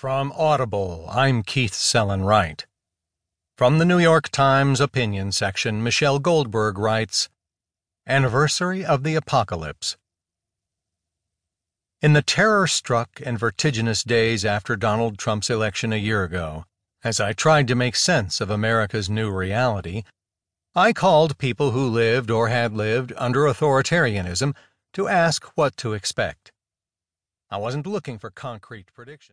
From Audible, I'm Keith Sellon Wright. From the New York Times opinion section, Michelle Goldberg writes Anniversary of the Apocalypse. In the terror struck and vertiginous days after Donald Trump's election a year ago, as I tried to make sense of America's new reality, I called people who lived or had lived under authoritarianism to ask what to expect. I wasn't looking for concrete predictions.